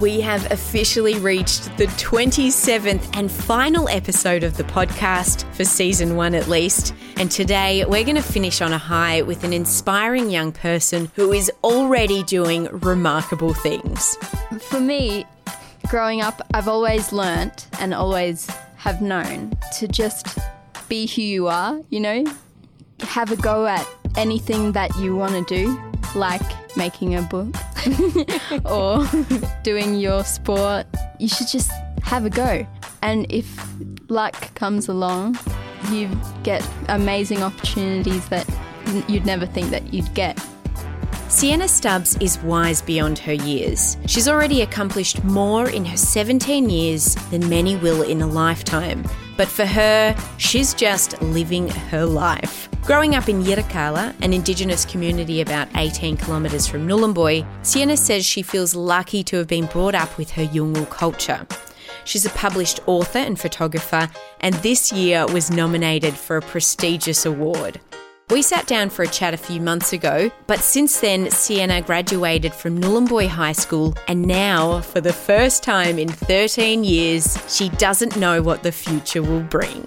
We have officially reached the 27th and final episode of the podcast, for season one at least. And today we're going to finish on a high with an inspiring young person who is already doing remarkable things. For me, growing up, I've always learnt and always have known to just be who you are, you know? Have a go at anything that you want to do, like making a book or doing your sport. You should just have a go. And if luck comes along, you get amazing opportunities that you'd never think that you'd get. Sienna Stubbs is wise beyond her years. She's already accomplished more in her 17 years than many will in a lifetime. But for her, she's just living her life. Growing up in Yirrkala, an Indigenous community about 18 kilometres from Nhulunbuy, Sienna says she feels lucky to have been brought up with her Yolngu culture. She's a published author and photographer, and this year was nominated for a prestigious award. We sat down for a chat a few months ago, but since then, Sienna graduated from Nhulunbuy High School, and now, for the first time in 13 years, she doesn't know what the future will bring.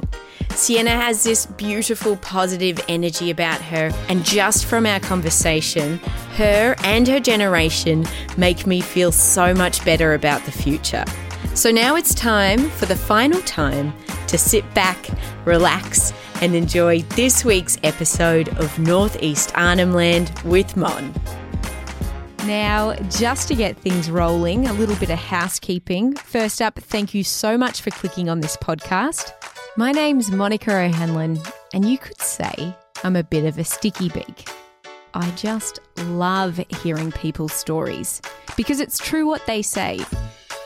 Sienna has this beautiful, positive energy about her, and just from our conversation, her and her generation make me feel so much better about the future. So now it's time for the final time to sit back, relax, and enjoy this week's episode of Northeast Arnhem Land with Mon. Now, just to get things rolling, a little bit of housekeeping. First up, thank you so much for clicking on this podcast. My name's Monica O'Hanlon, and you could say I'm a bit of a sticky beak. I just love hearing people's stories because it's true what they say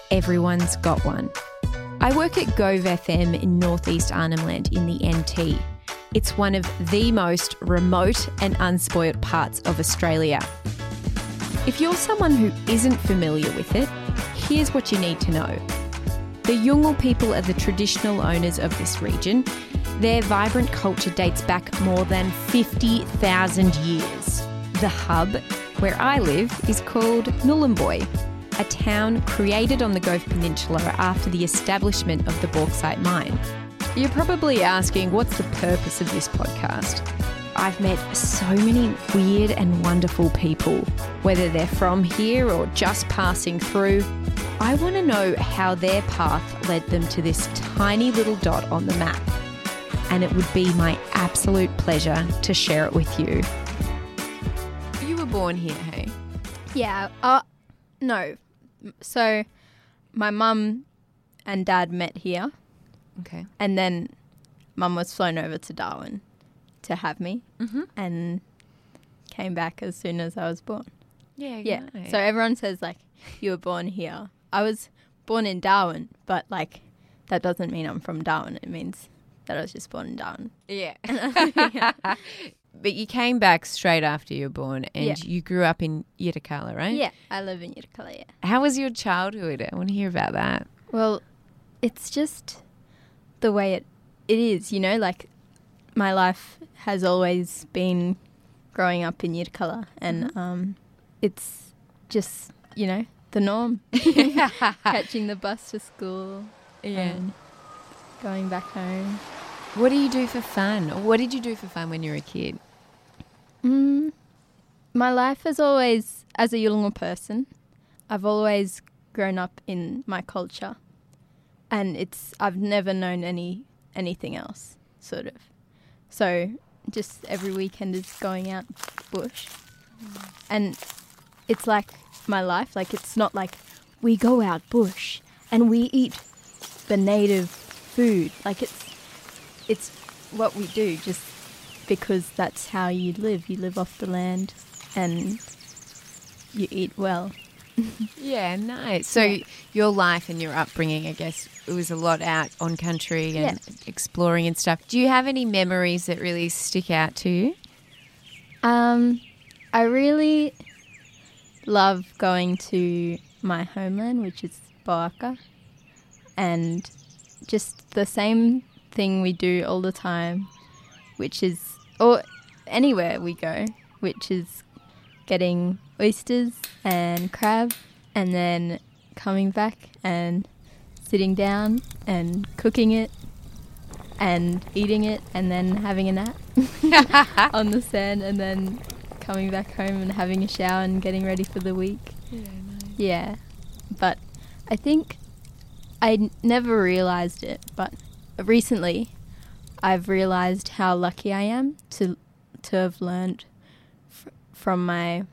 everyone's got one. I work at Gove FM in northeast Arnhem Land in the NT. It's one of the most remote and unspoilt parts of Australia. If you're someone who isn't familiar with it, here's what you need to know. The Yolngu people are the traditional owners of this region. Their vibrant culture dates back more than 50,000 years. The hub, where I live, is called Nhulunbuy, a town created on the Gove Peninsula after the establishment of the bauxite mine. You're probably asking, what's the purpose of this podcast? I've met so many weird and wonderful people, whether they're from here or just passing through. I want to know how their path led them to this tiny little dot on the map. And it would be my absolute pleasure to share it with you. You were born here, hey? Yeah. Uh, no. So, my mum and dad met here, Okay. and then mum was flown over to Darwin to have me, Mm-hmm. and came back as soon as I was born. Yeah, Yeah. So everyone says like you were born here. I was born in Darwin, but like that doesn't mean I'm from Darwin. It means that I was just born in Darwin. Yeah. but you came back straight after you were born and Yeah. you grew up in Yirrkala, right? Yeah, I live in Yirrkala. Yeah. How was your childhood? I want to hear about that. Well, it's just the way it it is, you know, like my life has always been growing up in Yirrkala and um it's just, you know, the norm. Catching the bus to school and going back home. What do you do for fun? Or what did you do for fun when you were a kid? Mm, my life has always, as a Yolngu person, I've always grown up in my culture, and it's I've never known any anything else, sort of. So just every weekend is going out bush, and it's like my life. Like it's not like we go out bush and we eat the native food. Like it's it's what we do just because that's how you live. You live off the land, and you eat well. Yeah, nice. So Yeah. your life and your upbringing, I guess, it was a lot out on country and exploring and stuff. Do you have any memories that really stick out to you? Um, I really love going to my homeland, which is Boaka, and just the same thing we do all the time, which is, or anywhere we go, which is getting oysters and crab, and then coming back and sitting down and cooking it and eating it and then having a nap on the sand and then coming back home and having a shower and getting ready for the week. Yeah. But I think I n- never realized it, but recently I've realized how lucky I am to to have learned fr- from my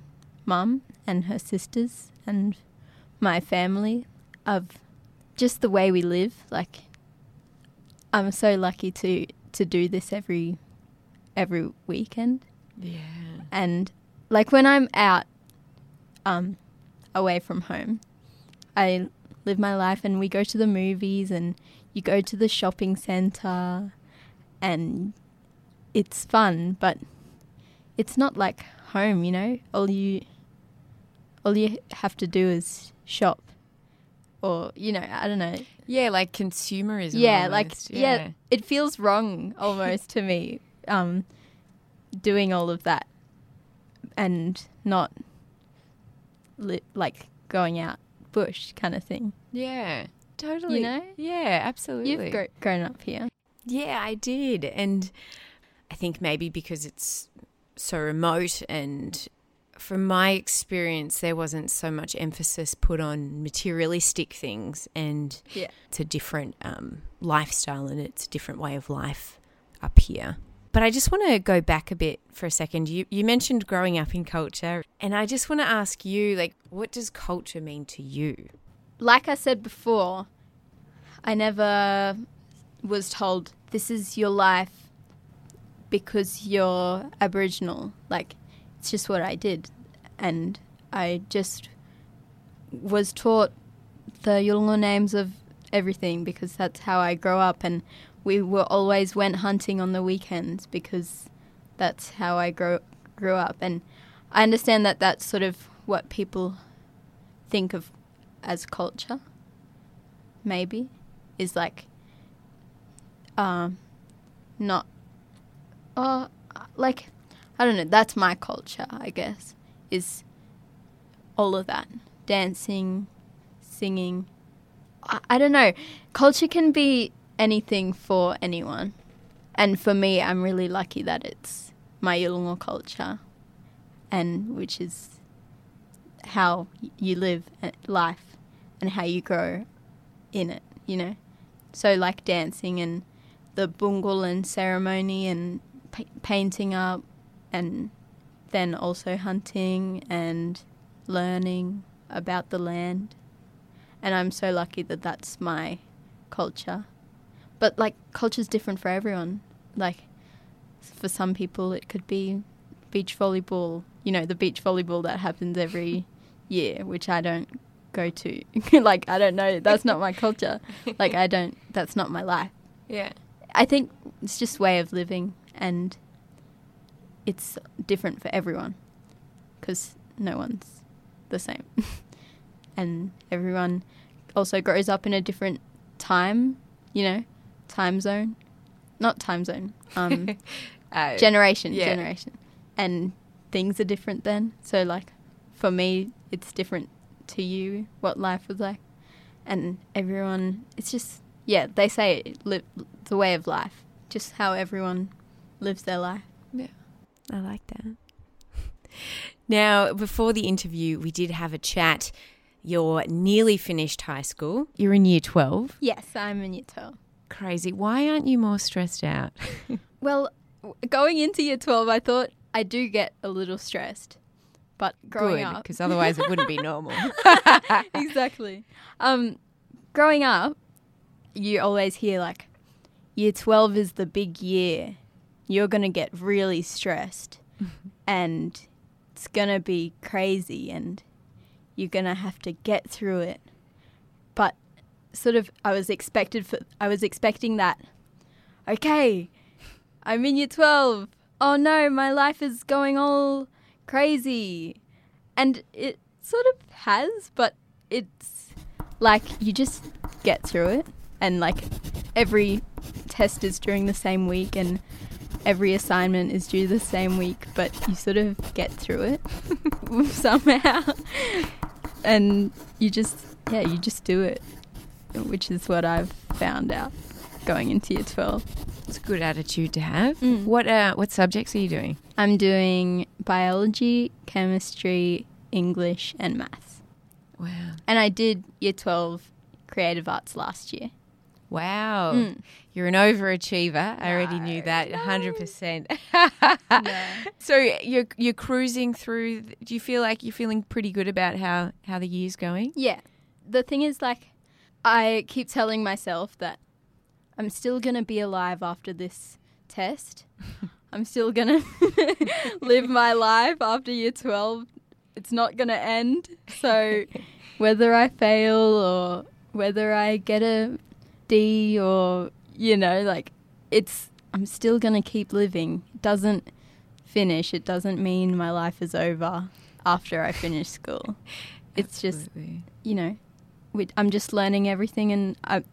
mum and her sisters and my family of just the way we live. Like I'm so lucky to to do this every every weekend Yeah. and like when I'm out um away from home I live my life and we go to the movies and you go to the shopping center and it's fun but it's not like home you know all you all you have to do is shop or you know I don't know Yeah, like consumerism. yeah, like almost. yeah. it feels wrong almost to me, um, doing all of that and not li- like going out bush kind of thing. Yeah. Totally. You know? Yeah, absolutely. You've gro- grown up here. Yeah, I did. And I think maybe because it's so remote and from my experience there wasn't so much emphasis put on materialistic things and Yeah. it's a different um, lifestyle and it's a different way of life up here. But I just want to go back a bit for a second. You you mentioned growing up in culture and I just want to ask you like what does culture mean to you? Like I said before, I never was told this is your life because you're Aboriginal. Like it's just what I did, and I just was taught the Yolngu names of everything because that's how I grow up. And we were always went hunting on the weekends because that's how I grow grew up. And I understand that that's sort of what people think of as culture maybe is like um not uh like I don't know that's my culture I guess is all of that. Dancing singing. I, I don't know. Culture can be anything for anyone. And for me I'm really lucky that it's my Yolngu culture and which is how you live uh, life and how you grow in it, you know. So like dancing and the bunggul and ceremony and pa- painting up and then also hunting and learning about the land. And I'm so lucky that that's my culture. But like culture's different for everyone. Like for some people it could be beach volleyball, you know, the beach volleyball that happens every year, which I don't go to. like I don't know, that's not my culture. Like I don't that's not my life. Yeah. I think it's just way of living and it's different for everyone cuz no one's the same. and everyone also grows up in a different time, you know, time zone. Not time zone. Um Uh, generation yeah. generation and things are different then so like for me it's different to you what life was like and everyone it's just yeah they say it, li- the way of life just how everyone lives their life Yeah, I like that. Now, before the interview, we did have a chat. You're nearly finished high school. You're in year 12. yes i'm in year 12 Crazy. Why aren't you more stressed out? well going into year 12 i thought i do get a little stressed but growing Good, up because otherwise it wouldn't be normal. exactly. Um, growing up, you always hear like, year 12 is the big year. You're going to get really stressed and it's going to be crazy and you're going to have to get through it. But sort of I was expected for I was expecting that okay, I'm in year 12. Oh no, my life is going all crazy. And it sort of has, but it's like you just get through it and like every test is during the same week and every assignment is due the same week, but you sort of get through it somehow. and you just yeah, you just do it, which is what I've found out going into year 12. It's a good attitude to have. Mm. What uh, what subjects are you doing? I'm doing biology, chemistry, English, and maths. Wow. And I did year 12 creative arts last year. Wow. Mm. You're an overachiever. I already knew that no. 100%. So you're you're cruising through do you feel like you're feeling pretty good about how how the year's going? Yeah. The thing is, like, I keep telling myself that I'm still going to be alive after this test. I'm still going to live my life after year 12. It's not going to end. So whether I fail or whether I get a D or, you know, like, it's, I'm still going to keep living. It doesn't finish. It doesn't mean my life is over after I finish school. It's just you know, we, I'm just learning everything and I,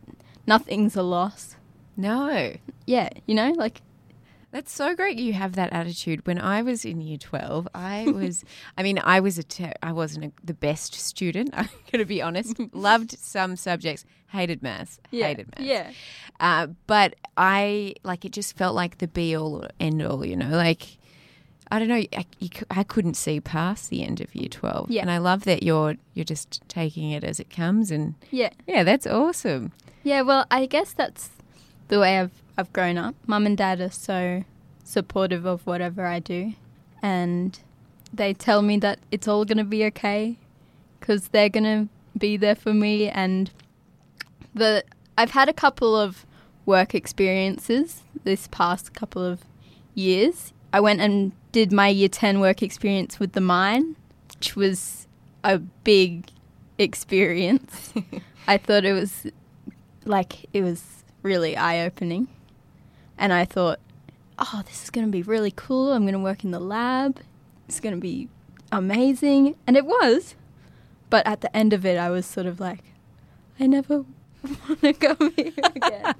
nothing's a loss. No. Yeah, you know, like, That's so great you have that attitude. When I was in year 12, I was, I mean, I was a, ter- I wasn't a, the best student. I'm going to be honest. Loved some subjects, hated maths, yeah, hated maths. yeah, Uh, but I, like, it just felt like the be all or end all, you know, like, I don't know, I, you, I couldn't see past the end of year 12. Yeah. And I love that you're, you're just taking it as it comes. And yeah, yeah, that's awesome. yeah. Well, I guess that's the way I've I've grown up. Mum and dad are so supportive of whatever I do, and they tell me that it's all gonna be okay because they're gonna be there for me. And the I've had a couple of work experiences this past couple of years. I went and did my year 10 work experience with the mine, which was a big experience. I thought it was like it was really eye opening. And I thought, oh, this is going to be really cool. I'm going to work in the lab. It's going to be amazing. And it was. But at the end of it, I was sort of like, I never want to go here again.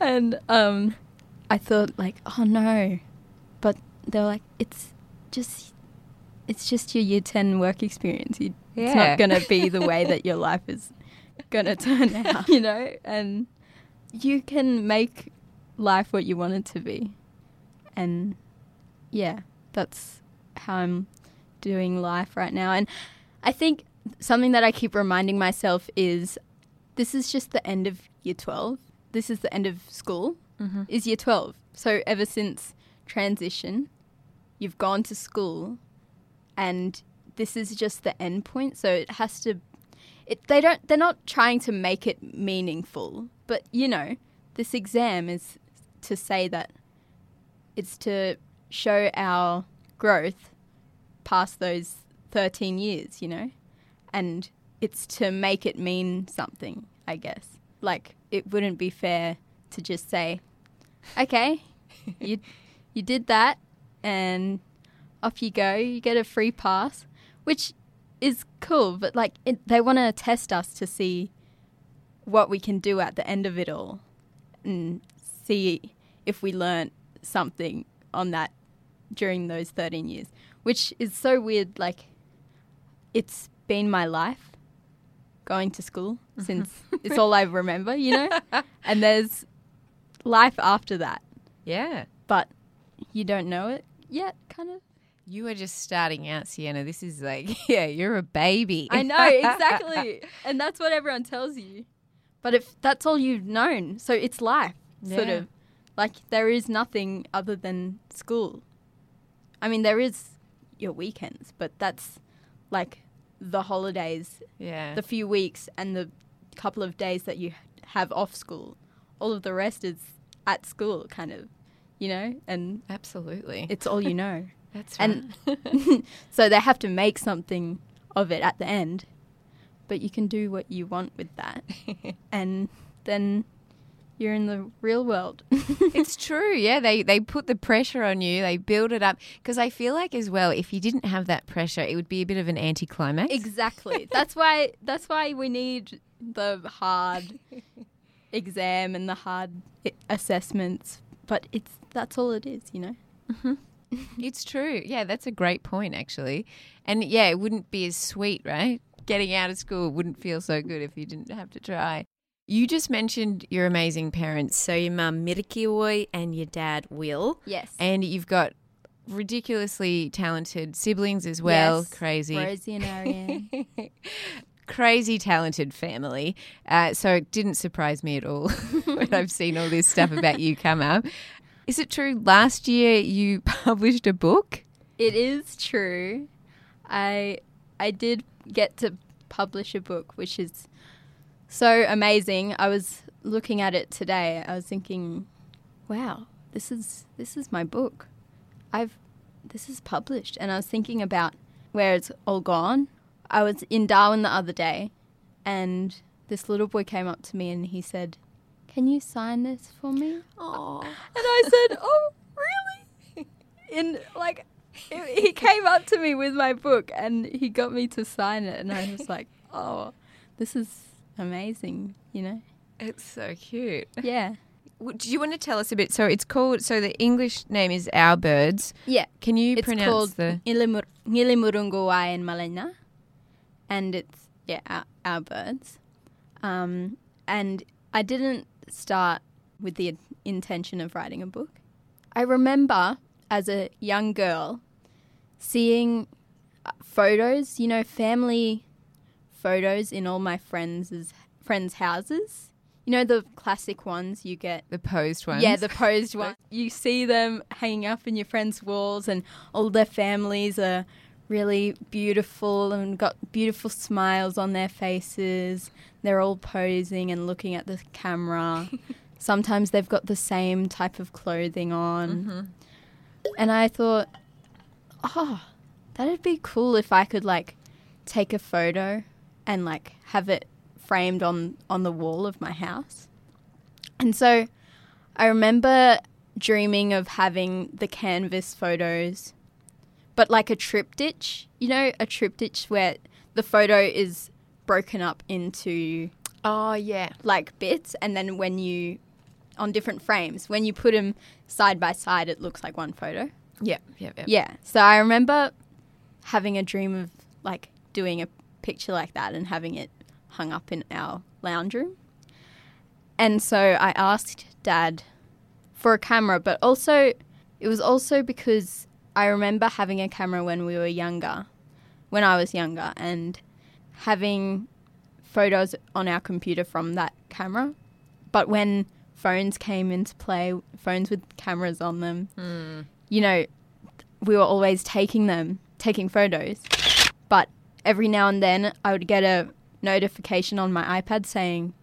and um, I thought, like, oh no. But they were like, it's just. It's just your year 10 work experience. You, It's not going to be the way that your life is going to turn out, you know? And you can make life what you want it to be. And yeah, that's how I'm doing life right now. And I think something that I keep reminding myself is this is just the end of year 12. This is the end of school, mm-hmm. is year 12. So ever since transition, you've gone to school and this is just the end point. So it has to it, they don't they're not trying to make it meaningful but you know this exam is to say that it's to show our growth past those 13 years you know? And it's to make it mean something i guess. Like it wouldn't be fair to just say okay you you did that and off you go you get a free pass which is cool, but like it, they want to test us to see what we can do at the end of it all, and see if we learnt something on that during those thirteen years, which is so weird. Like, it's been my life going to school mm-hmm. since it's all I remember, you know, and there's life after that, Yeah. but you don't know it yet, kind of. You are just starting out, Sienna. This is like, yeah, you're a baby. I know, exactly. and that's what everyone tells you. But if that's all you've known, so it's life, sort of. Like there is nothing other than school. I mean, there is your weekends, but that's like the holidays, yeah. the few weeks, and the couple of days that you have off school. All of the rest is at school, kind of, you know, and Absolutely. it's all you know. That's right. and so they have to make something of it at the end. But you can do what you want with that. and then you're in the real world. it's true. Yeah, they they put the pressure on you. They build it up because I feel like as well, if you didn't have that pressure, it would be a bit of an anticlimax. exactly. That's why that's why we need the hard exam and the hard assessments. But it's that's all it is, you know. Mm-hmm. It's true. Yeah, that's a great point actually. And yeah, it wouldn't be as sweet, right? Getting out of school wouldn't feel so good if you didn't have to try. You just mentioned your amazing parents. So your mum Merrkiyawuy and your dad Will. Yes. And you've got ridiculously talented siblings as well. Yes. Crazy. Rosie and Ariane. crazy talented family. Uh, so it didn't surprise me at all when I've seen all this stuff about you come up. Is it true last year you published a book? It is true. I I did get to publish a book, which is so amazing. I was looking at it today. I was thinking, wow, this is this is my book. I've this is published, and I was thinking about where it's all gone. I was in Darwin the other day, and this little boy came up to me and he said, "Can you sign this for me?" Oh, And I said, "Oh, really?" In like, it, he came up to me with my book and he got me to sign it, and I was like, "Oh, this is amazing," you know? it's so cute. Yeah, Do you want to tell us a bit? So it's called. So the English name is Our Birds. yeah. Can you It's pronounce called the? Ngilimur- Ngilimurungu and Malena, and it's yeah, our, our birds. Um, and I didn't start with the intention of writing a book. I remember as a young girl seeing uh, photos, you know, family photos in all my friends' friends' houses. You know the classic ones you get The posed ones. yeah, the posed ones. You see them hanging up in your friends' walls, and all their families are really beautiful and got beautiful smiles on their faces. They're all posing and looking at the camera. Sometimes they've got the same type of clothing on. And I thought, oh, that'd be cool if I could like take a photo and like have it framed on on the wall of my house. And so I remember dreaming of having the canvas photos, but like a triptych, you know, a triptych where the photo is broken up into Oh yeah. like bits, and then when you, on different frames, when you put them side by side, it looks like one photo. Yeah. Yeah. yeah. Yeah. So I remember having a dream of like doing a picture like that and having it hung up in our lounge room. And so I asked dad for a camera, but also it was also because I remember having a camera when we were younger, when I was younger, and having photos on our computer from that camera. But when phones came into play, phones with cameras on them, hmm. You know, we were always taking them, taking photos. But every now and then I would get a notification on my iPad saying,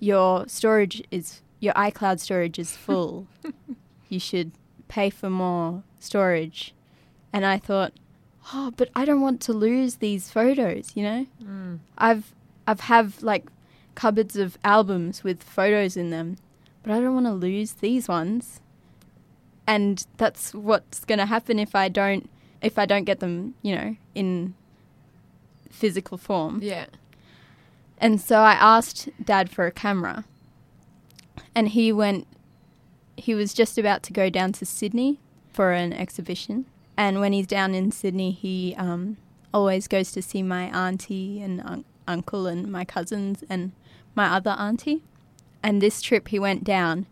Your storage is, your iCloud storage is full. you should pay for more storage. And I thought, Oh, but I don't want to lose these photos, you know? Mm. I've, I've have like cupboards of albums with photos in them, but I don't want to lose these ones and that's what's going to happen if I don't if I don't get them, you know, in physical form. Yeah. And so I asked dad for a camera. And he went he was just about to go down to Sydney for an exhibition. And when he's down in Sydney, he um, always goes to see my auntie and un- uncle and my cousins and my other auntie. And this trip he went down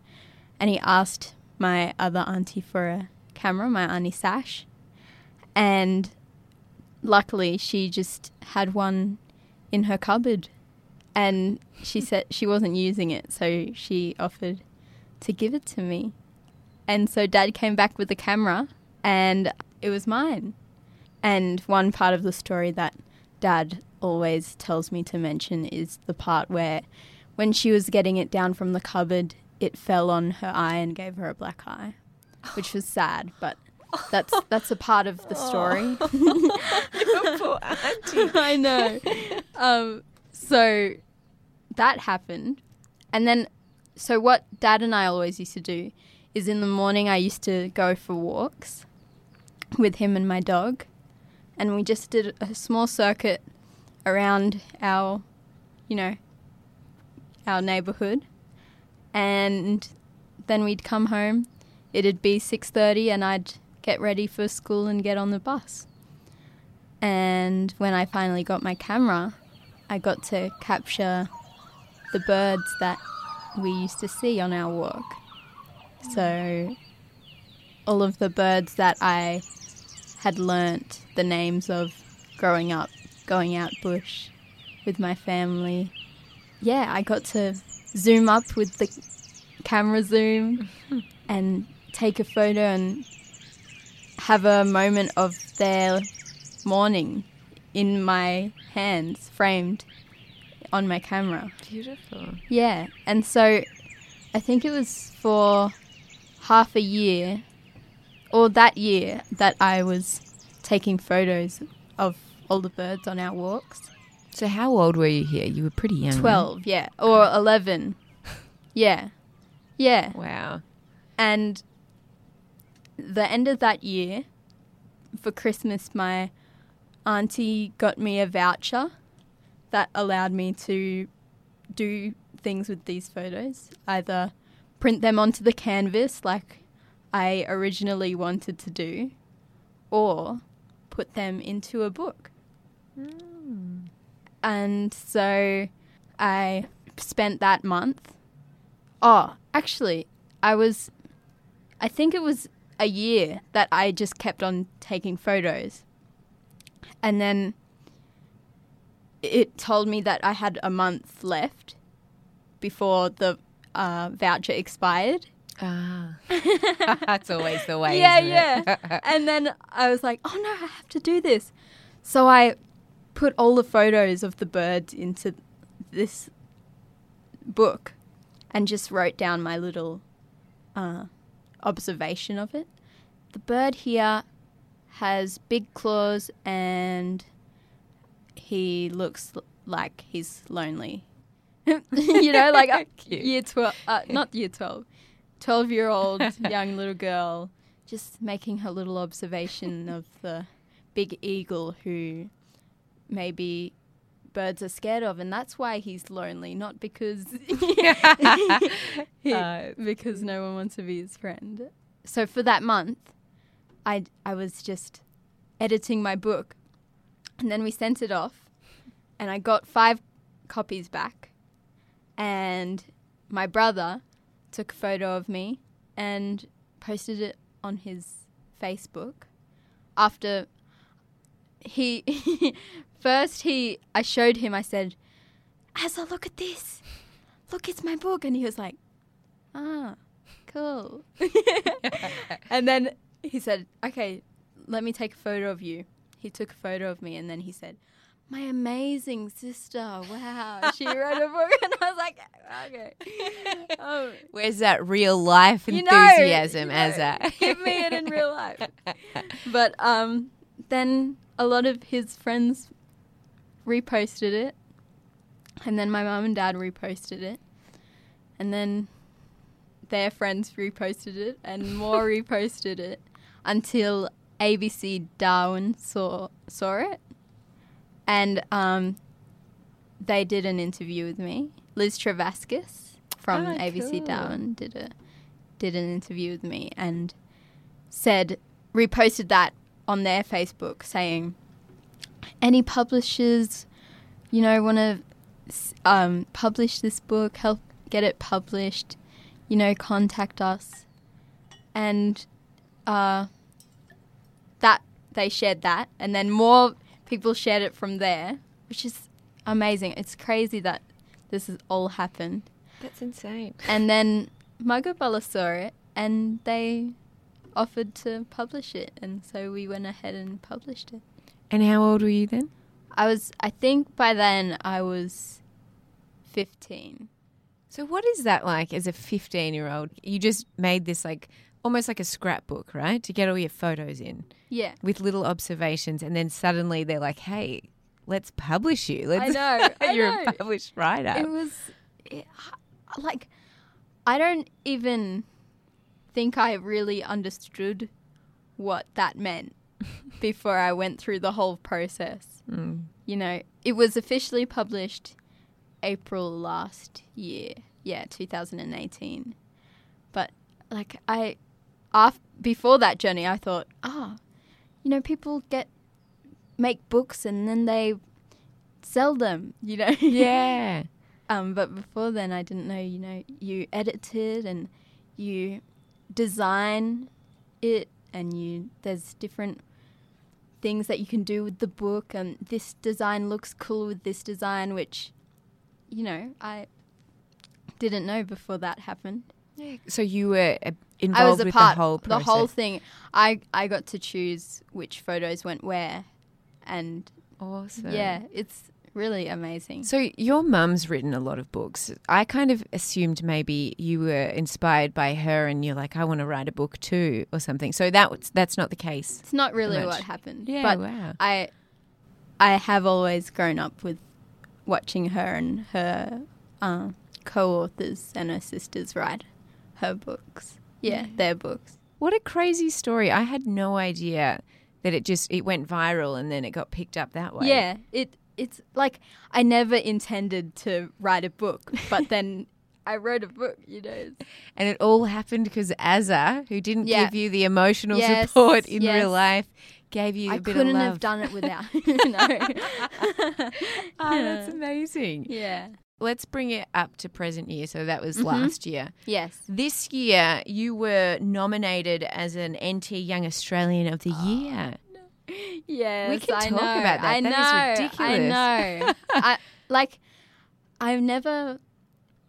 and he asked my other auntie for a camera, my auntie Sash. And luckily she just had one in her cupboard and she said she wasn't using it, so she offered to give it to me. And so dad came back with the camera and it was mine. And one part of the story that dad always tells me to mention is the part where when she was getting it down from the cupboard, it fell on her eye and gave her a black eye, which was sad, but that's that's a part of the story. Poor auntie. I know. Um, so that happened. And then, so what dad and I always used to do is in the morning, I used to go for walks with him and my dog. And we just did a small circuit around our, you know, our neighborhood. And then we'd come home. It'd be 6:30 and I'd get ready for school and get on the bus. And when I finally got my camera, I got to capture the birds that we used to see on our walk. So, all of the birds that I had learnt the names of growing up, going out bush with my family. Yeah, I got to zoom up with the camera zoom and take a photo and have a moment of their morning in my hands, framed on my camera. Beautiful. Yeah, and so I think it was for half a year, or that year, that I was taking photos of all the birds on our walks. So how old were you here? You were pretty young. right? 12, yeah, or 11. Yeah, yeah. Wow. And the end of that year, for Christmas, my auntie got me a voucher that allowed me to do things with these photos. Either print them onto the canvas like I originally wanted to do, or put them into a book. Mm. And so I spent that month. Oh, actually, I was I think it was a year that I just kept on taking photos. And then it told me that I had a month left before the uh, voucher expired. Ah. That's always the way. yeah, yeah. and then I was like, oh no, I have to do this. So I put all the photos of the birds into this book and just wrote down my little uh, observation of it. The bird here has big claws and he looks l- like he's lonely. you know, like a Cute. year 12, uh, not year 12, 12 year old young little girl just making her little observation of the big eagle who maybe birds are scared of and that's why he's lonely not because he- Uh, because no one wants to be his friend. So for that month i i was just editing my book and then we sent it off and i got five copies back and my brother took a photo of me and posted it on his Facebook after he first he I showed him I said Asa look at this look it's my book. And he was like ah cool. And then he said okay let me take a photo of you. He took a photo of me and then he said my amazing sister wow. She wrote a book and I was like okay. Um, Where's that real life you know, enthusiasm, you know, as a give me it in real life. But um, then a lot of his friends reposted it, and then my mum and dad reposted it, and then their friends reposted it, and more reposted it, until ABC Darwin saw saw it, and um, they did an interview with me. Liz Trevaskis from Oh, ABC cool. Darwin did a did an interview with me and said reposted that on their Facebook saying any publishers you know want to um, publish this book help get it published you know contact us and uh, that they shared that and then more people shared it from there which is amazing it's crazy that this has all happened That's insane. and then Magabala saw it and they offered to publish it. And so we went ahead and published it. And how old were you then? I was, I think by then I was 15. So what is that like as a 15 year old? You just made this like almost like a scrapbook, right? To get all your photos in Yeah. with little observations, and then suddenly they're like, "Hey, let's publish you. Let's, know, you're know. a published writer." It was it, like I don't even think I really understood what that meant before I went through the whole process. Mm. You know, it was officially published April last year. Yeah, 2018. But like I af- before that journey I thought, "Ah, you know, people get make books and then they sell them, you know." Yeah. Um, but before then, I didn't know. You know, you edited and you design it, and you there's different things that you can do with the book. And this design looks cool with this design, which you know I didn't know before that happened. So you were uh, I was involved a with part the whole the whole thing. I I got to choose which photos went where, and Awesome. yeah, it's really amazing. So your mum's written a lot of books. I kind of assumed maybe you were inspired by her, and you're like, I want to write a book too, or something. So that that's not the case. It's not really what happened. Yeah, but wow. I I have always grown up with watching her and her uh, co-authors and her sisters write her books. Yeah, their books. What a crazy story! I had no idea that it just it went viral and then it got picked up that way. Yeah, it it's like I never intended to write a book, but then I wrote a book. You know, and it all happened because Azza, who didn't Yeah. give you the emotional Yes, support in yes. real life, gave you a I bit couldn't have done it without. no. Oh, that's amazing. yeah. Let's bring it up to present year. So that was Mm-hmm. last year. Yes. This year, you were nominated as an NT Young Australian of the Oh, Year. Yes, can I talk know. about that. I That is know. ridiculous. I know. I, like, I've never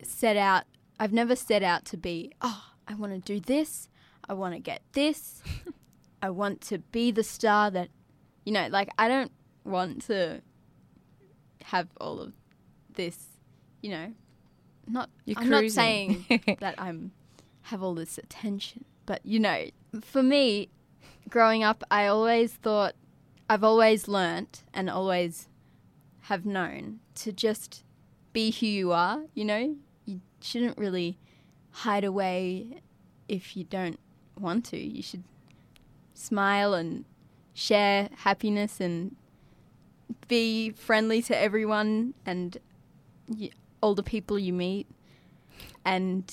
set out. I've never set out to be. Oh, I want to do this. I want to get this. I want to be the star that, you know. Like, I don't want to have all of this. You know, not. You're I'm not saying that I'm have all this attention, but you know, for me, growing up, I always thought, I've always learnt and always have known to just be who you are. You know, you shouldn't really hide away if you don't want to. You should smile and share happiness and be friendly to everyone and y- all the people you meet and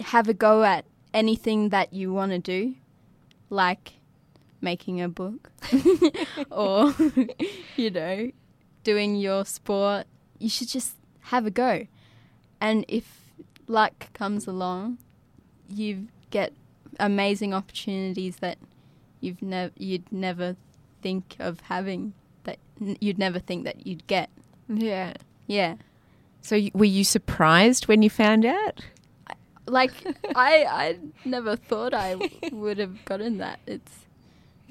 have a go at anything that you want to do, like making a book or, you know, doing your sport. You should just have a go. And if luck comes along, you get amazing opportunities that you've never you'd never think of having that n- you'd never think that you'd get. Yeah. Yeah. So y- were you surprised when you found out? Like I I never thought I would have gotten that. It's,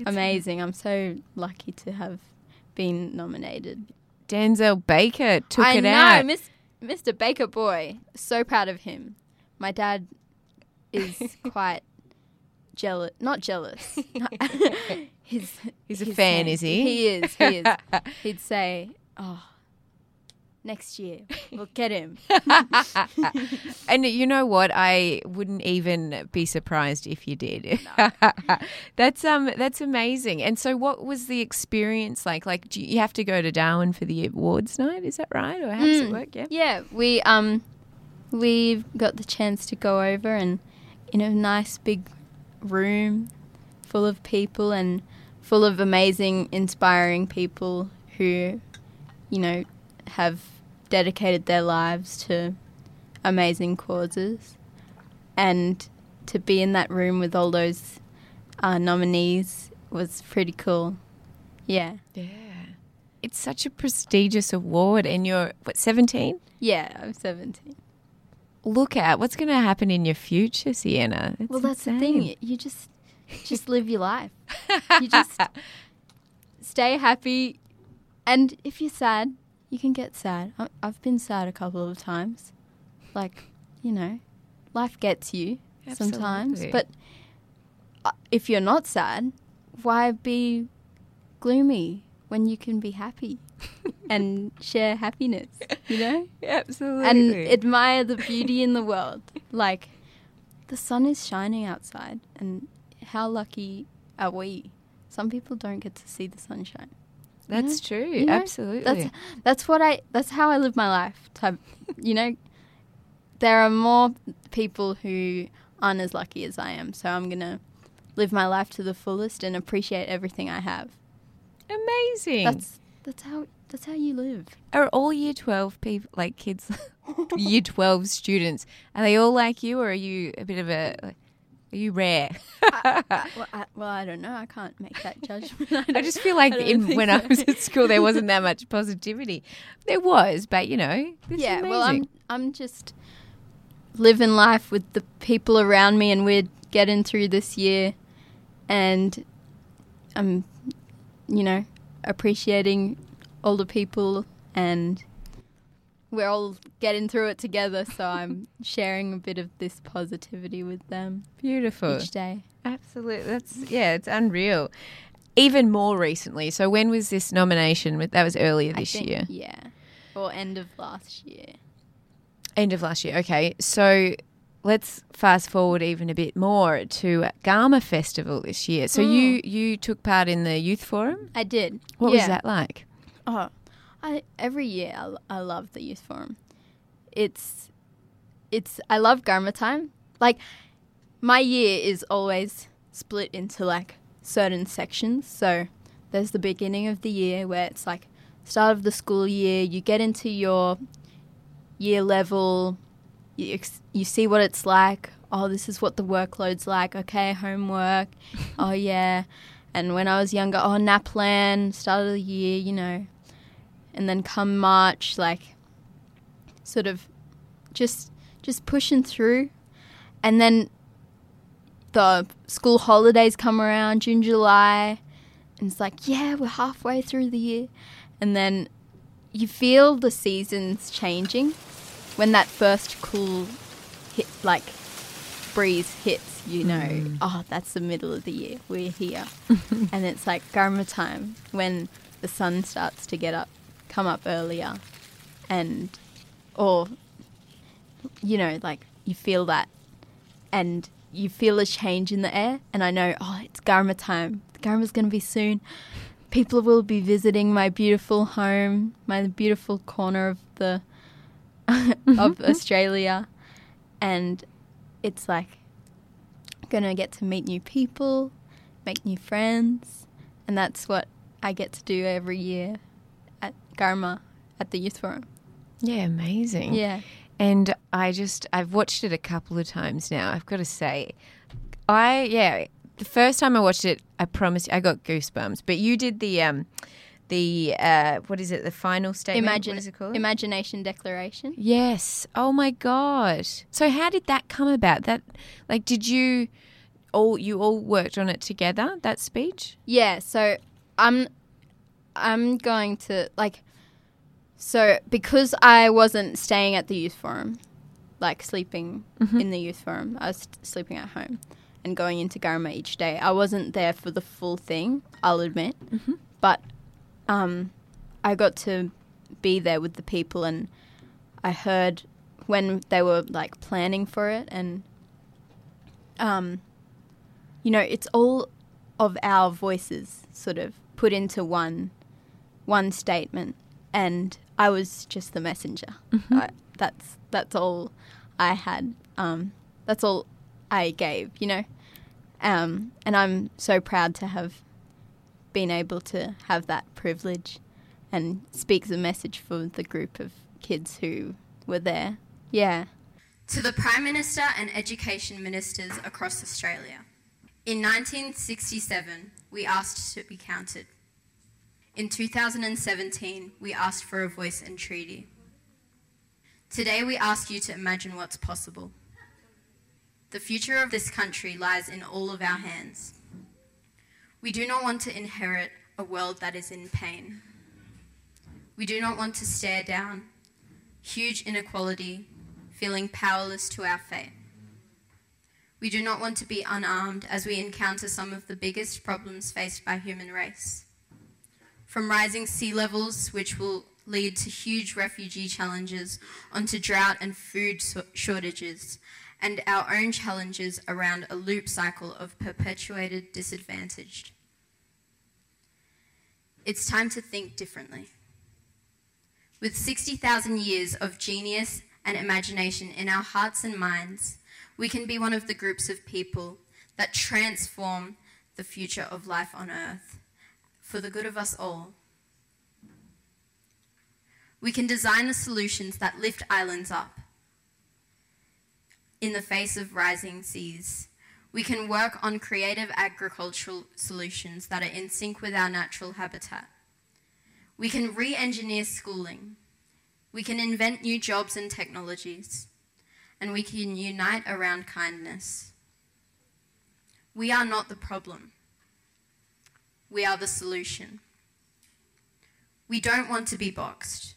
amazing. I'm so lucky to have been nominated. Danzal Baker took I it know, out. Miss, Mr. Baker boy. So proud of him. My dad is quite jealous. Not jealous. He's He's a fan, is he? He is. He is. He'd say, "Oh, next year we'll get him." And you know what? I wouldn't even be surprised if you did. that's um that's amazing. And so what was the experience like? Like do you have to go to Darwin for the awards night, is that right? Or how does it Mm. work? Yeah. Yeah, we um we've got the chance to go over and in a nice big room full of people and full of amazing inspiring people who you know have dedicated their lives to amazing causes and to be in that room with all those uh, nominees was pretty cool. Yeah. Yeah. It's such a prestigious award and you're what 17? Yeah, I'm 17. Look at what's going to happen in your future, Sienna. It's Well, that's the thing. You just just live your life. You just stay happy, and if you're sad, you can get sad. I've been sad a couple of times. Like, you know, life gets you, sometimes. But uh, if you're not sad, why be gloomy when you can be happy and share happiness, you know? Absolutely. And admire the beauty in the world. Like, the sun is shining outside, and how lucky are we? Some people don't get to see the sunshine. That's true. You know, Absolutely. That's that's what I. That's how I live my life. Type, you know, there are more people who aren't as lucky as I am, so I'm gonna live my life to the fullest and appreciate everything I have. amazing. That's that's how that's how you live. Are all year 12 people, like kids, year 12 students, are they all like you or are you a bit of a, like, are you rare? well, I, well, I don't know. I can't make that judgment. I, I just feel like in, when I was at school, there wasn't that much positivity. There was, but you know, yeah. Well, I'm I'm just living life with the people around me, and we're getting through this year, and I'm, you know, appreciating all the people, and we're all getting through it together. So I'm sharing a bit of this positivity with them beautiful. each day. Absolutely. That's, yeah, it's unreal. Even more recently. So when was this nomination? That was earlier I this think- year. yeah, or end of last year. End of last year. Okay. So let's fast forward even a bit more to Garma Festival this year. So you mm. you took part in the youth forum. I did. What Yeah. was that like? Oh, I every year I, I love the youth forum. It's it's I love Garma time. Like my year is always split into like certain sections. So there's the beginning of the year where it's like start of the school year. You get into your year level. You ex- you see what it's like. Oh, this is what the workload's like. Okay, homework. oh yeah. And when I was younger, oh NAPLAN, start of the year, you know. And then come March, like sort of just just pushing through. And then the school holidays come around, June, July, and it's like, yeah, we're halfway through the year. And then you feel the seasons changing when that first cool hit like breeze hits, you know, mm. oh, that's the middle of the year. We're here. and it's like Garma time when the sun starts to get up, come up earlier. And, or, you know, like you feel that. And you feel a change in the air. And I know, oh, it's Garma time. Garma's going to be soon. People will be visiting my beautiful home, my beautiful corner of the of mm-hmm. Australia, and it's like gonna get to meet new people, make new friends, and that's what I get to do every year Garma at the youth forum. Yeah, amazing. Yeah, And I just I've watched it a couple of times now. I've got to say, I yeah, the first time I watched it, I promise you, I got goosebumps. But you did the um, the uh, what is it? The final statement. imagine what is it called? imagination declaration. yes. Oh my god. So how did that come about? That like, did you all you all worked on it together? That speech. Yeah, so I'm I'm going to like so because I wasn't staying at the youth forum, like sleeping in the youth forum, I was sleeping at home and going into Garma each day. I wasn't there for the full thing, I'll admit, but um, I got to be there with the people and I heard when they were like planning for it and um, you know, it's all of our voices sort of put into one one statement, and I was just the messenger. I, that's that's all I had. Um, that's all I gave. You know, um, and I'm so proud to have been able to have that privilege and speak the message for the group of kids who were there. Yeah. To the Prime Minister and Education Ministers across Australia. In 1967, we asked to be counted. In 2017, we asked for a voice and treaty. Today, we ask you to imagine what's possible. The future of this country lies in all of our hands. We do not want to inherit a world that is in pain. We do not want to stare down huge inequality, feeling powerless to our fate. We do not want to be unarmed as we encounter some of the biggest problems faced by human race. From rising sea levels, which will lead to huge refugee challenges, onto drought and food shortages, and our own challenges around a loop cycle of perpetuated disadvantage. It's time to think differently. With 60,000 years of genius and imagination in our hearts and minds, we can be one of the groups of people that transform the future of life on earth for the good of us all. We can design the solutions that lift islands up in the face of rising seas. We can work on creative agricultural solutions that are in sync with our natural habitat. We can re engineer schooling. We can invent new jobs and technologies. And we can unite around kindness. We are not the problem, we are the solution. We don't want to be boxed.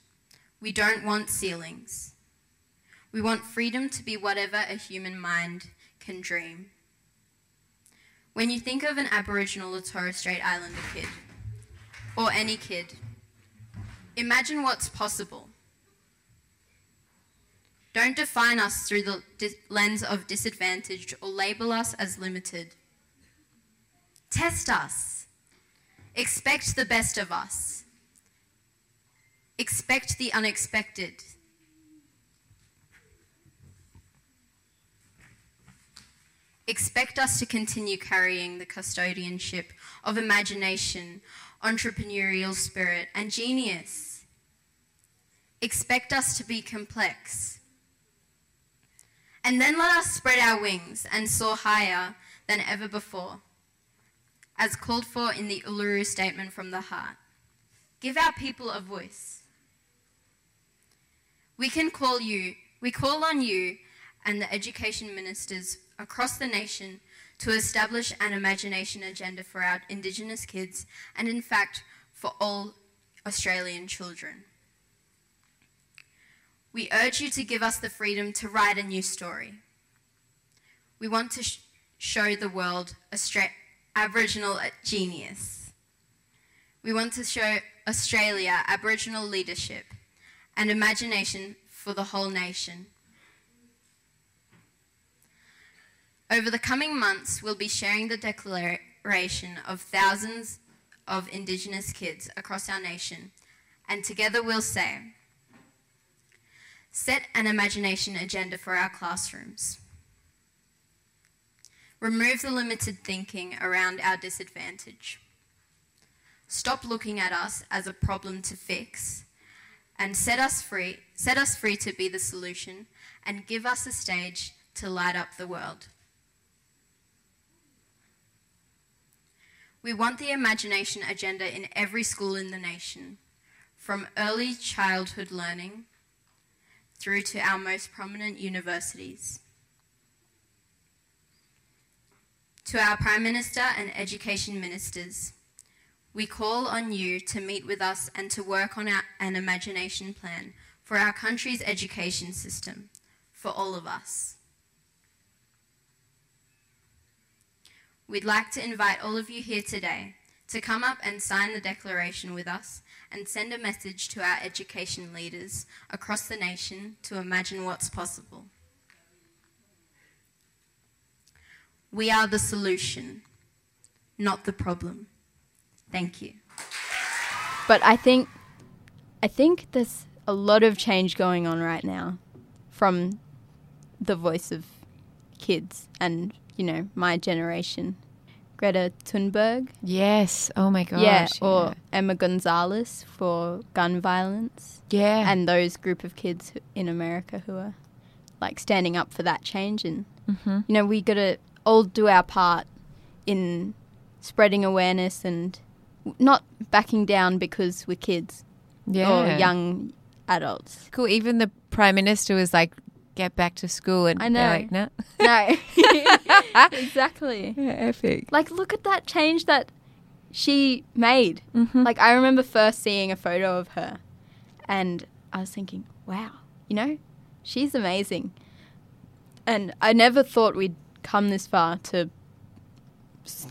We don't want ceilings. We want freedom to be whatever a human mind can dream. When you think of an Aboriginal or Torres Strait Islander kid, or any kid, imagine what's possible. Don't define us through the lens of disadvantage or label us as limited. Test us. Expect the best of us. Expect the unexpected. Expect us to continue carrying the custodianship of imagination, entrepreneurial spirit, and genius. Expect us to be complex. And then let us spread our wings and soar higher than ever before, as called for in the Uluru Statement from the Heart. Give our people a voice. We can call you, we call on you and the education ministers across the nation to establish an imagination agenda for our Indigenous kids and, in fact, for all Australian children. We urge you to give us the freedom to write a new story. We want to sh- show the world Austra- Aboriginal genius. We want to show Australia Aboriginal leadership and imagination for the whole nation. Over the coming months, we'll be sharing the declaration of thousands of Indigenous kids across our nation, and together we'll say, Set an imagination agenda for our classrooms. Remove the limited thinking around our disadvantage. Stop looking at us as a problem to fix and set us free, set us free to be the solution and give us a stage to light up the world. We want the imagination agenda in every school in the nation, from early childhood learning through to our most prominent universities. To our Prime Minister and Education Ministers, we call on you to meet with us and to work on our, an imagination plan for our country's education system, for all of us. We'd like to invite all of you here today to come up and sign the declaration with us and send a message to our education leaders across the nation to imagine what's possible. We are the solution, not the problem. Thank you. But I think I think there's a lot of change going on right now from the voice of kids and, you know, my generation. Greta Thunberg. Yes. Oh my gosh. Yeah. Or yeah. Emma Gonzalez for gun violence. Yeah. And those group of kids in America who are like standing up for that change. And, mm-hmm. you know, we got to all do our part in spreading awareness and not backing down because we're kids yeah. or young adults. Cool. Even the prime minister was like, "Get back to school," and I know, like, no, no, exactly. Yeah, epic. Like, look at that change that she made. Mm-hmm. Like, I remember first seeing a photo of her, and I was thinking, "Wow, you know, she's amazing." And I never thought we'd come this far to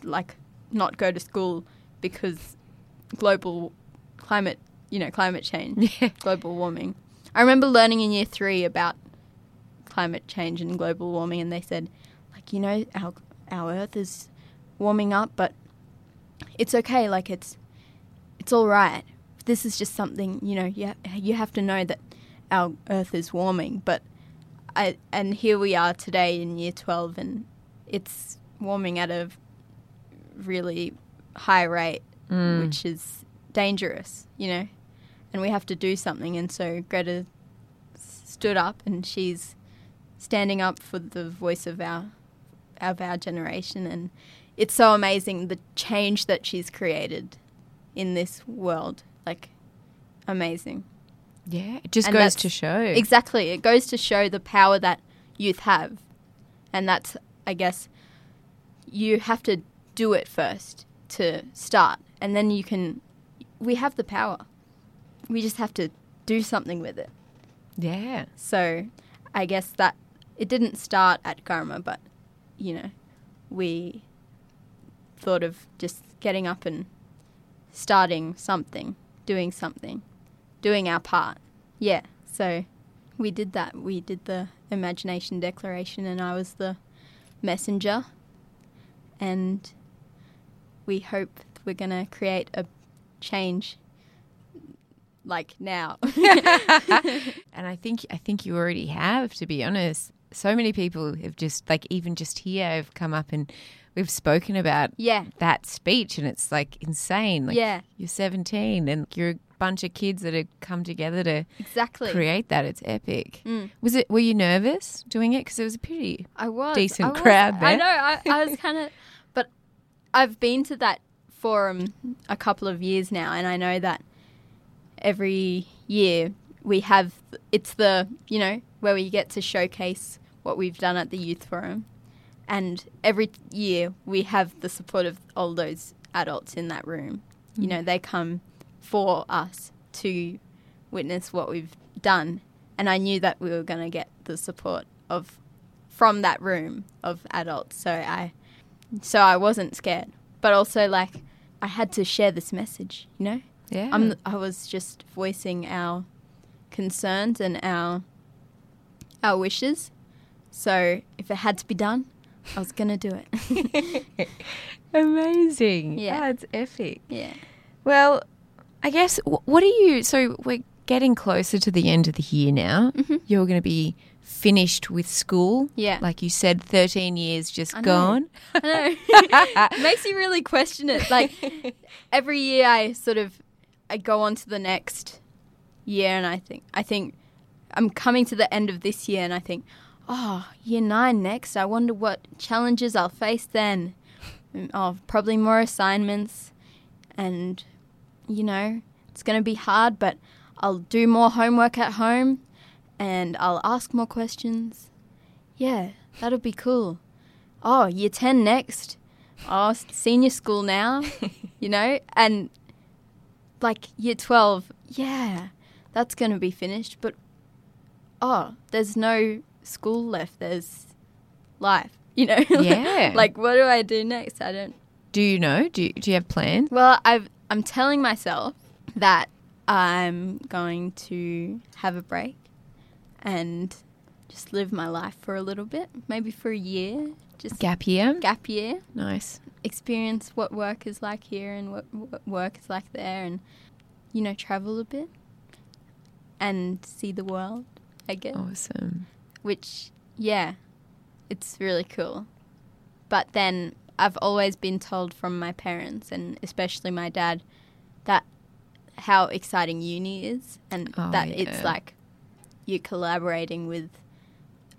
like not go to school because global climate, you know, climate change, global warming. I remember learning in year three about climate change and global warming, and they said, like, you know, our our Earth is warming up, but it's okay. Like it's it's all right. This is just something you know. You ha- you have to know that our Earth is warming, but I and here we are today in year twelve, and it's warming at a really high rate, mm. which is dangerous. You know, and we have to do something. And so Greta stood up, and she's standing up for the voice of our of our generation, and it's so amazing the change that she's created in this world. Like, amazing. Yeah, it just And goes to show. Exactly. It goes to show the power that youth have. And that's, I guess, you have to do it first to start. And then you can, we have the power. We just have to do something with it. Yeah. So I guess that it didn't start at Garma, but, you know, we thought of just getting up and starting something, doing something, doing our part. Yeah. So we did that. We did the imagination declaration, and I was the messenger. And we hope we're going to create a change like now. And I think I think you already have, to be honest. So many people have just like even just here have come up and we've spoken about yeah. that speech and it's like insane. Like Yeah. you're 17 and you're bunch of kids that had come together to Exactly. create that. It's epic. Mm. Was it? Were you nervous doing it? Because it was a pretty. I was Decent I was- crowd I know. I, I was kind of, but I've been to that forum a couple of years now, and I know that every year we have it's the you know where we get to showcase what we've done at the youth forum, and every year we have the support of all those adults in that room. You know, they come for us to witness what we've done, and I knew that we were going to get the support of from that room of adults. So I, so I wasn't scared, but also like I had to share this message. You know, Yeah. I'm I was just voicing our concerns and our our wishes. So if it had to be done, I was gonna do it. Amazing. Yeah. It's epic. yeah. Well, I guess what are you? So we're getting closer to the end of the year now. You're going to be finished with school. Mm-hmm. Yeah. Like you said, 13 years just I gone. I know. it makes you really question it. Like every year, I sort of I go on to the next year, and I think I think I'm coming to the end of this year, and I think, oh, year nine next. I wonder what challenges I'll face then. Mm, Oh, probably more assignments, and you know it's going to be hard, but I'll do more homework at home, and I'll ask more questions. Yeah, that'll be cool oh, year 10 next. Oh, senior school now, you know? And like year 12, yeah, that's going to be finished. But oh, there's no school left. There's life, you know? Yeah. like, what do I do next? I don't. Do you know? Do you, do you have plans? Well, I've, I'm telling myself that I'm going to have a break and just live my life for a little bit, maybe for a year. Just Gap year. gap year. Nice. experience what work is like here and what, what work is like there and you know travel a bit and see the world i guess Awesome. which yeah it's really cool but then i've always been told from my parents and especially my dad that how exciting uni is and Oh, that yeah. it's like you're collaborating with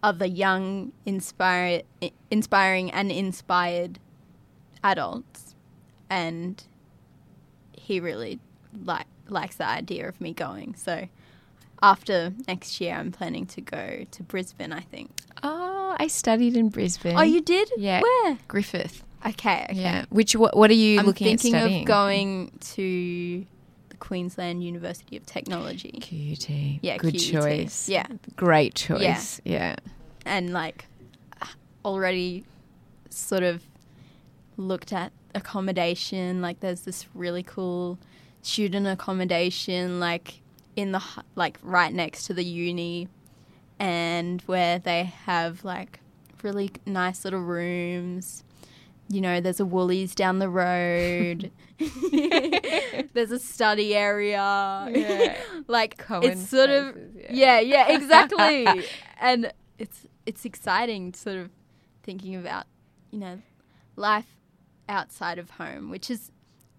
other young inspire, inspiring and inspired adults and he really like likes the idea of me going so after next year i'm planning to go to brisbane i think Oh, I studied in Brisbane. oh you did Yeah. where Griffith. okay okay Yeah. Which what, what are you i'm looking thinking of going to the queensland university of technology QUT. Yeah, Good QUT. choice. Yeah. Great choice. Yeah. and like already sort of looked at accommodation. Like, there's this really cool student accommodation, like in the like right next to the uni, and where they have like really nice little rooms. You know, there's a Woolies down the road. there's a study area. like Cohen it's sort of spaces, yeah, yeah, exactly. and it's it's exciting sort of thinking about, you know, life outside of home, which is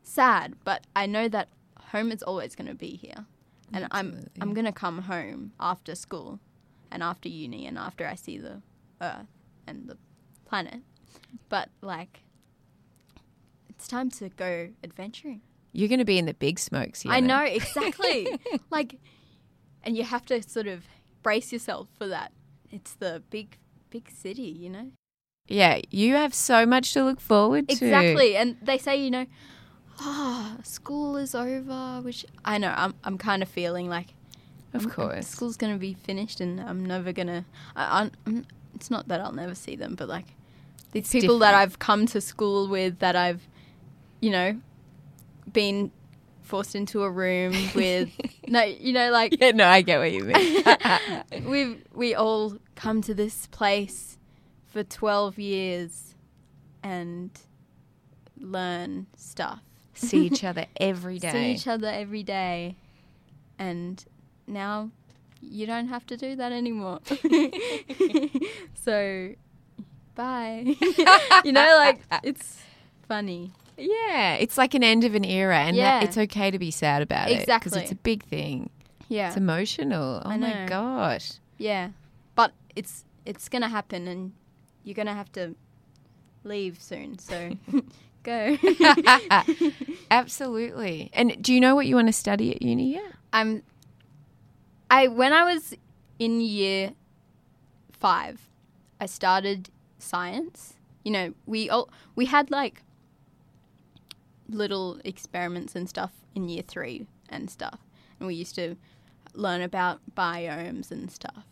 sad, but I know that home is always going to be here. And I'm I'm going to come home after school and after uni and after I see the earth and the planet. But like it's time to go adventuring. You're going to be in the big smokes. I know exactly. like, and you have to sort of brace yourself for that. It's the big, big city, you know. Yeah, you have so much to look forward to. Exactly, and they say, you know, ah, school is over. Which I know, I'm, I'm kind of feeling like, Of I'm- course. school's gonna be finished, and I'm never gonna. I, I'm, it's not that I'll never see them, but like these people that. I've come to school with, that I've, you know, been forced into a room with. no, you know, like Yeah, no, I get what you mean. we've we all come to this place for 12 years and learn stuff See each other every day. see each other every day and now you don't have to do that anymore so bye you know like it's funny Yeah, it's like an end of an era, and Yeah. it's okay to be sad about it because Exactly. it's a big thing. yeah It's emotional. Oh my gosh. yeah but it's it's gonna happen and you're gonna have to leave soon so go Absolutely. And do you know what you want to study at uni yet? I'm I when I was in year 5 I started science. You know we all we had like little experiments and stuff in year 3 and stuff. And we used to learn about biomes and stuff.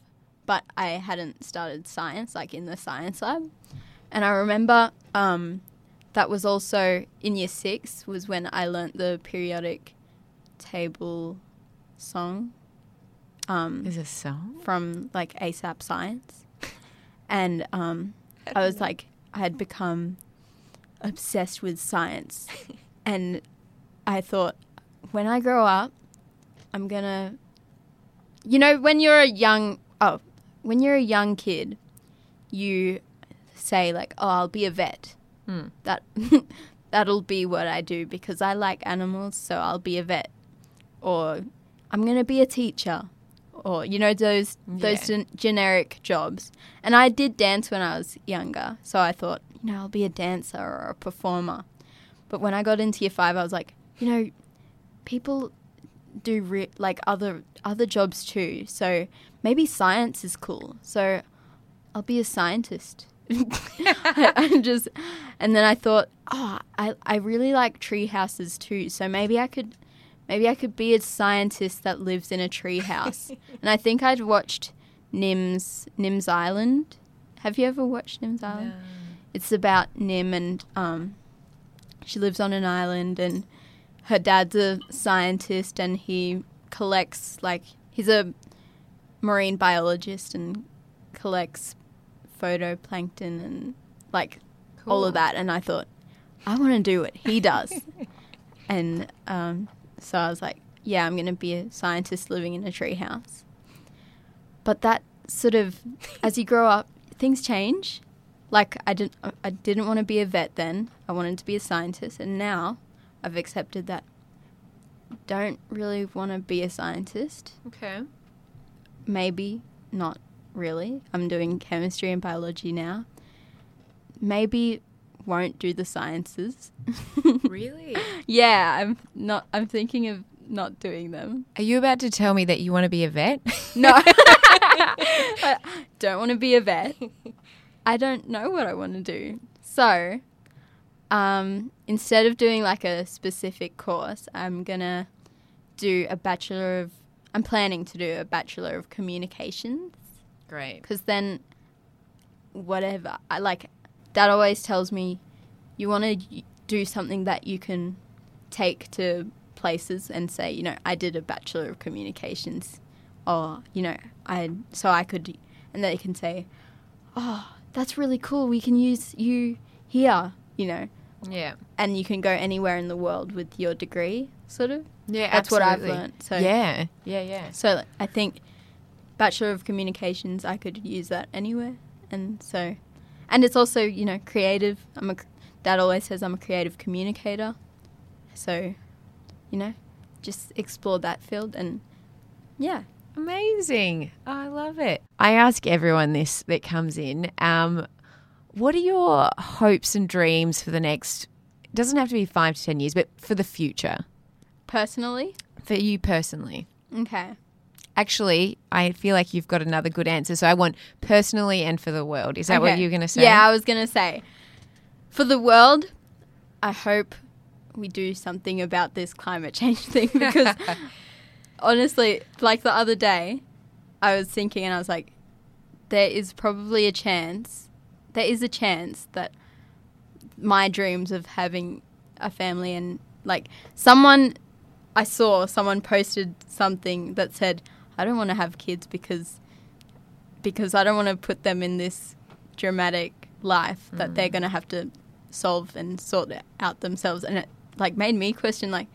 But I hadn't started science like in the science lab. And I remember um that was also in year 6 was when I learnt the periodic table song um, Is a song? from like ASAP Science, and um, I was like, I had become obsessed with science, and I thought, when I grow up, I'm gonna, you know, when you're a young, oh, when you're a young kid, you say like, oh, I'll be a vet. Hmm. That that'll be what I do because I like animals, so I'll be a vet or I'm going to be a teacher or you know those those Yeah. gen- generic jobs. And I did dance when I was younger, so I thought, you know, I'll be a dancer or a performer. But when I got into year 5, I was like, you know, people do re- like other other jobs too. So maybe science is cool. So I'll be a scientist. I, I just and then I thought, oh, I I really like tree houses too. So maybe I could maybe I could be a scientist that lives in a treehouse. and I think I'd watched Nim's Nim's Island. Have you ever watched Nim's Island? It's about Nim and um she lives on an island and her dad's a scientist and he collects like he's a marine biologist and collects phytoplankton and like all of that and I thought I want to do what he does. and um, so I was like, yeah, I'm going to be a scientist living in a treehouse. But that sort of as you grow up, things change. Like I didn't I didn't want to be a vet then. I wanted to be a scientist and now I've accepted that I don't really want to be a scientist. Okay. Maybe not really. I'm doing chemistry and biology now. Maybe won't do the sciences. Really? yeah, I'm not I'm thinking of not doing them. Are you about to tell me that you want to be a vet? No. I don't want to be a vet. I don't know what I want to do. So, um, instead of doing like a specific course, I'm going to do a bachelor of I'm planning to do a bachelor of communications Great. because then whatever I like dad always tells me you want to do something that you can take to places and say, you know, I did a bachelor of communications, or you know, I so I could, and they can say, oh, that's really cool. We can use you here, you know, Yeah. and you can go anywhere in the world with your degree, sort of. Yeah, That's what I've absolutely. learnt, so- yeah, yeah, yeah. So I think Bachelor of Communications, I could use that anywhere, and so, and it's also you know creative. I'm a dad always says I'm a creative communicator, so, you know, just explore that field and yeah. Amazing. Oh, I love it. I ask everyone this that comes in. Um, what are your hopes and dreams for the next? It doesn't have to be five to ten years, but for the future, Personally, for you personally. okay. Actually, I feel like you've got another good answer. So I want personally and for the world. Is that what you're going to say? Yeah, I was gonna say, for the world, I hope we do something about this climate change thing because honestly, like the other day, I was thinking and I was like, there is probably a chance, there is a chance that my dreams of having a family and like someone I saw someone posted something that said, I don't want to have kids because because I don't want to put them in this dramatic life that they're mm. going to have to solve and sort out themselves. And it like made me question like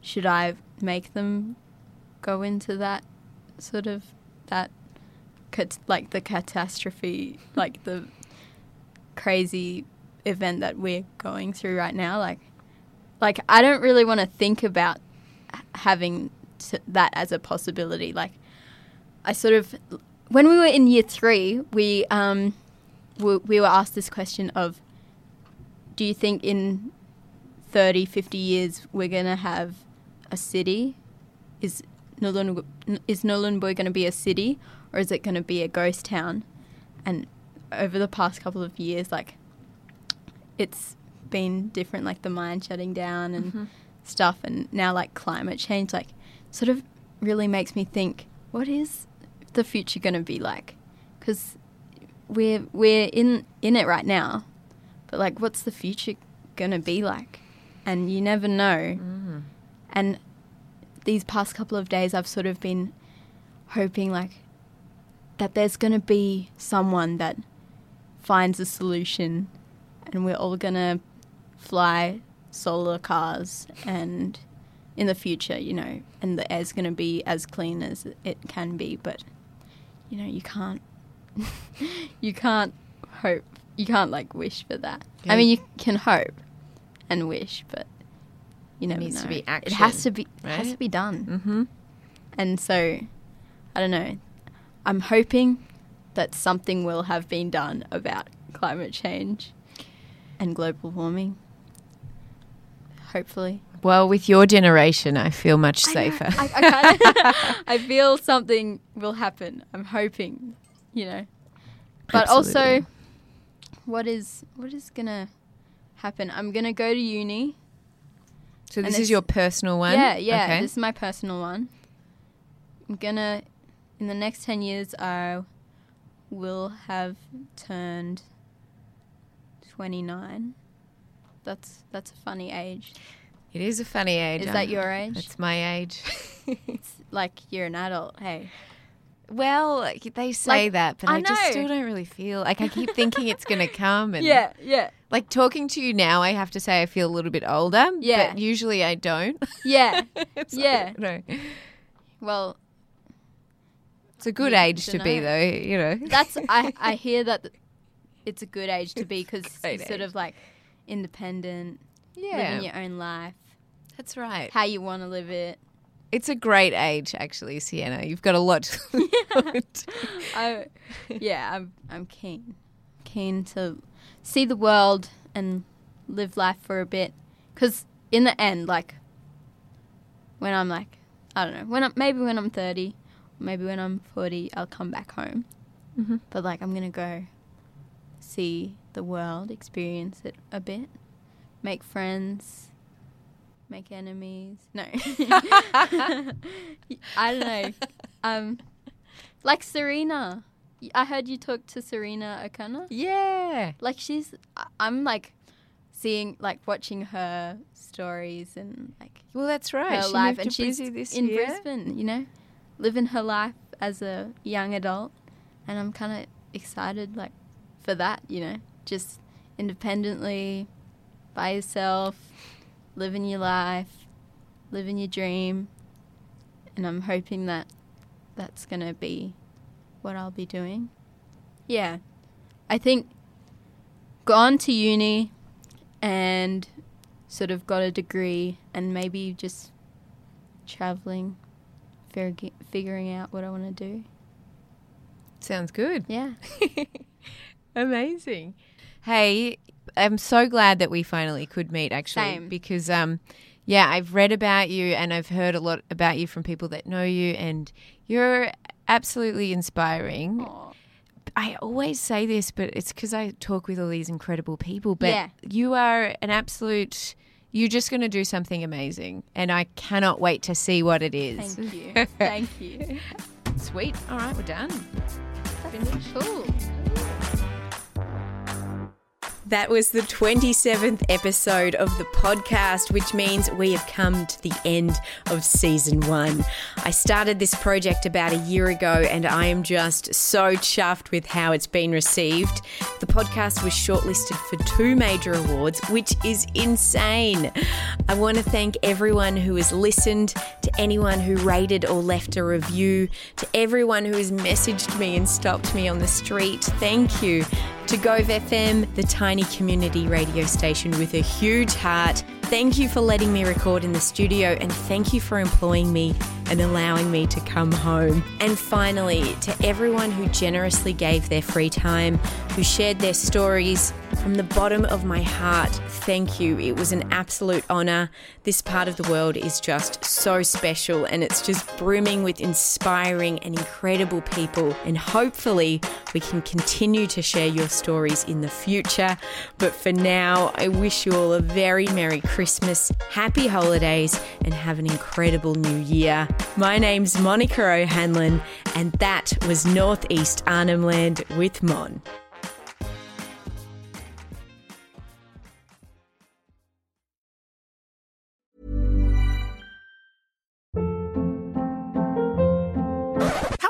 should I make them go into that sort of that cat- like the catastrophe like the crazy event that we're going through right now? Like like I don't really want to think about having that as a possibility. Like I sort of when we were in year 3 we um we, we were asked this question of do you think in 30 50 years we're going to have a city? Is Nulun is going to be a city or is it going to be a ghost town? And over the past couple of years like it's been different like the mine shutting down and stuff and now like climate change like sort of really makes me think what is the future going to be like? Because we're we're in in it right now but like what's the future going to be like? And you never know. Mm. And these past couple of days I've sort of been hoping like that there's going to be someone that finds a solution and we're all going to fly solar cars and in the future, you know, and the air's going to be as clean as it can be, but you know, you can't you can't hope. You can't like wish for that. I mean, you can hope and wish, but you never needs know. to be It action, has to be it has to be done. Mm-hmm. And so, I don't know. I'm hoping that something will have been done about climate change and global warming. Hopefully. Well, with your generation, I feel much safer. I, I, kinda, I feel something will happen. I'm hoping, you know. But also, what is what is gonna happen? I'm gonna go to uni. so this is your personal one. Yeah, yeah. Okay. This is my personal one. I'm gonna, in the next 10 years, I will have turned 29. That's that's a funny age. It is a funny age. Is um, that your age? That's my age. It's like you're an adult. Hey, well, they say Like, that, but I I, just still don't really feel like I keep thinking it's going to come. And yeah, yeah, Like talking to you now, I have to say I feel a little bit older. Yeah. But usually I don't. yeah. It's Yeah. like, no. Well, It's a good age to be, though. You know. that's I I hear that it's a good age to be because you're sort of like independent, yeah. living your own life, That's right. how you want to live it. It's a great age, actually, Sienna. You've got a lot to look forward to. I, yeah, I'm I'm keen, keen to see the world and live life for a bit. Because in the end, like when I'm like, I don't know, when I'm maybe when I'm thirty, maybe when I'm forty, I'll come back home. Mhm. But like, I'm gonna go see the world, experience it a bit, make friends. Make enemies. No. I don't know. Um, like Serena. I heard you talk to Serena O'Connor. Yeah. Like she's, I'm like seeing, like watching her stories and like Well, that's right. her She life, and she's this in year. Brisbane. You know, living her life as a young adult, and I'm kind of excited, like for that. You know, just independently, by yourself, living your life, living your dream, and I'm hoping that that's gonna be what I'll be doing. Yeah, I think gone to uni and sort of got a degree and maybe just traveling, fig- figuring out what I want to do. Sounds good. Yeah. Amazing. Hey, I'm so glad that we finally could meet actually Same. because um yeah, I've read about you and I've heard a lot about you from people that know you and you're absolutely inspiring. I always say this, but it's because I talk with all these incredible people. But Yeah. you are an absolute. You're just going to do something amazing, and I cannot wait to see what it is. Thank you. Thank you. Sweet. All right, we're done. Cool. That was the 27th episode of the podcast, which means we have come to the end of season one. I started this project about a year ago and I am just so chuffed with how it's been received. The podcast was shortlisted for two major awards, which is insane. I want to thank everyone who has listened, to anyone who rated or left a review, to everyone who has messaged me and stopped me on the street. Thank you to Gove FM, the tiny community radio station with a huge heart. Thank you for letting me record in the studio and thank you for employing me and allowing me to come home. And finally, to everyone who generously gave their free time, who shared their stories, from the bottom of my heart, thank you. It was an absolute honour. This part of the world is just so special and it's just brimming with inspiring and incredible people. And hopefully, we can continue to share your stories in the future. But for now, I wish you all a very Merry Christmas, Happy Holidays, and have an incredible new year. My name's Monica O'Hanlon, and that was Northeast Arnhem Land with Mon.